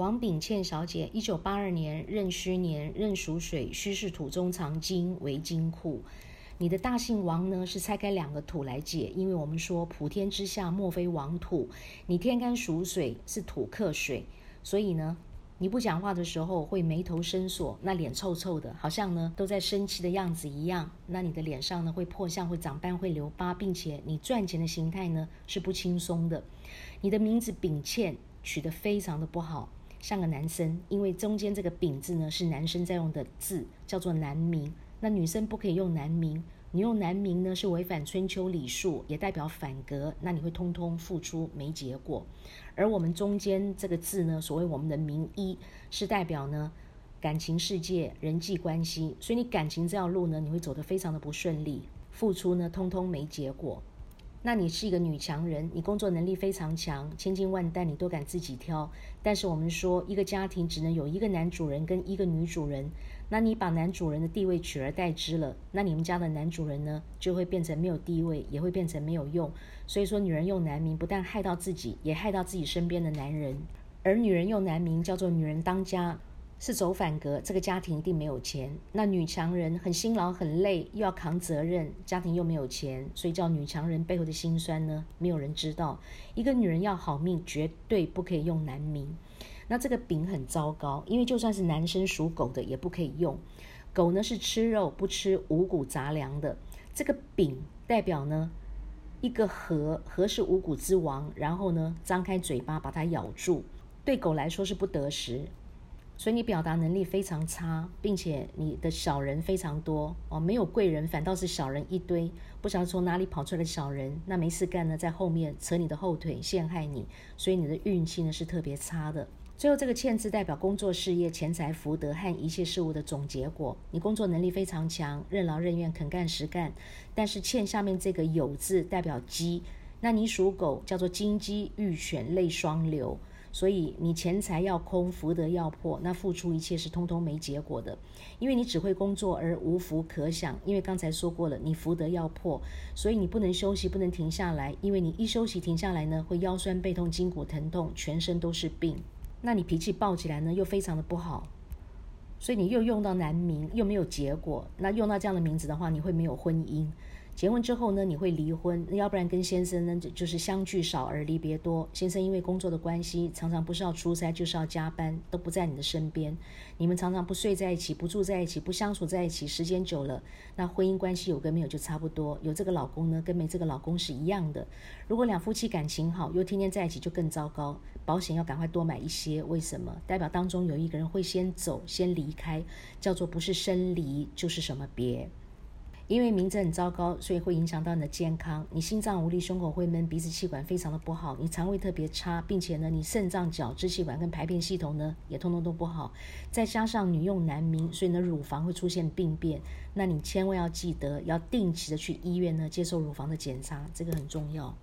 王炳倩小姐，一九八二年壬戌年，壬属水，戌是土中藏金为金库。你的大姓王呢，是拆开两个土来解，因为我们说普天之下莫非王土，你天干属水，是土克水，所以呢，你不讲话的时候会眉头深锁，那脸臭臭的，好像呢都在生气的样子一样。那你的脸上呢会破相，会长斑，会留疤，并且你赚钱的形态呢是不轻松的。你的名字炳倩取得非常的不好。像个男生，因为中间这个“丙”字呢是男生在用的字，叫做男名。那女生不可以用男名，你用男名呢是违反春秋礼数，也代表反格。那你会通通付出没结果。而我们中间这个字呢，所谓我们的名一，是代表呢感情世界、人际关系。所以你感情这条路呢，你会走得非常的不顺利，付出呢通通没结果。那你是一个女强人，你工作能力非常强，千金万担你都敢自己挑。但是我们说，一个家庭只能有一个男主人跟一个女主人，那你把男主人的地位取而代之了，那你们家的男主人呢，就会变成没有地位，也会变成没有用。所以说，女人用男名不但害到自己，也害到自己身边的男人。而女人用男名叫做女人当家。是走反格，这个家庭一定没有钱。那女强人很辛劳很累，又要扛责任，家庭又没有钱，所以叫女强人背后的辛酸呢，没有人知道。一个女人要好命，绝对不可以用男名。那这个饼很糟糕，因为就算是男生属狗的也不可以用。狗呢是吃肉不吃五谷杂粮的，这个饼代表呢一个禾，禾是五谷之王，然后呢张开嘴巴把它咬住，对狗来说是不得食。所以你表达能力非常差，并且你的小人非常多哦，没有贵人，反倒是小人一堆，不晓得从哪里跑出来的小人，那没事干呢，在后面扯你的后腿，陷害你，所以你的运气呢是特别差的。最后这个欠字代表工作、事业、钱财、福德和一切事物的总结果。你工作能力非常强，任劳任怨，肯干实干，但是欠下面这个有字代表鸡，那你属狗，叫做金鸡玉犬泪双流。所以你钱财要空，福德要破，那付出一切是通通没结果的，因为你只会工作而无福可享。因为刚才说过了，你福德要破，所以你不能休息，不能停下来，因为你一休息停下来呢，会腰酸背痛、筋骨疼痛，全身都是病。那你脾气暴起来呢，又非常的不好，所以你又用到男名，又没有结果。那用到这样的名字的话，你会没有婚姻。结婚之后呢，你会离婚，要不然跟先生呢就是相聚少而离别多。先生因为工作的关系，常常不是要出差就是要加班，都不在你的身边。你们常常不睡在一起，不住在一起，不相处在一起，时间久了，那婚姻关系有跟没有就差不多。有这个老公呢，跟没这个老公是一样的。如果两夫妻感情好，又天天在一起，就更糟糕。保险要赶快多买一些，为什么？代表当中有一个人会先走，先离开，叫做不是生离就是什么别。因为名字很糟糕，所以会影响到你的健康。你心脏无力，胸口会闷，鼻子气管非常的不好，你肠胃特别差，并且呢，你肾脏、角支气管跟排便系统呢也通通都不好。再加上女用男明，所以呢，乳房会出现病变。那你千万要记得，要定期的去医院呢接受乳房的检查，这个很重要。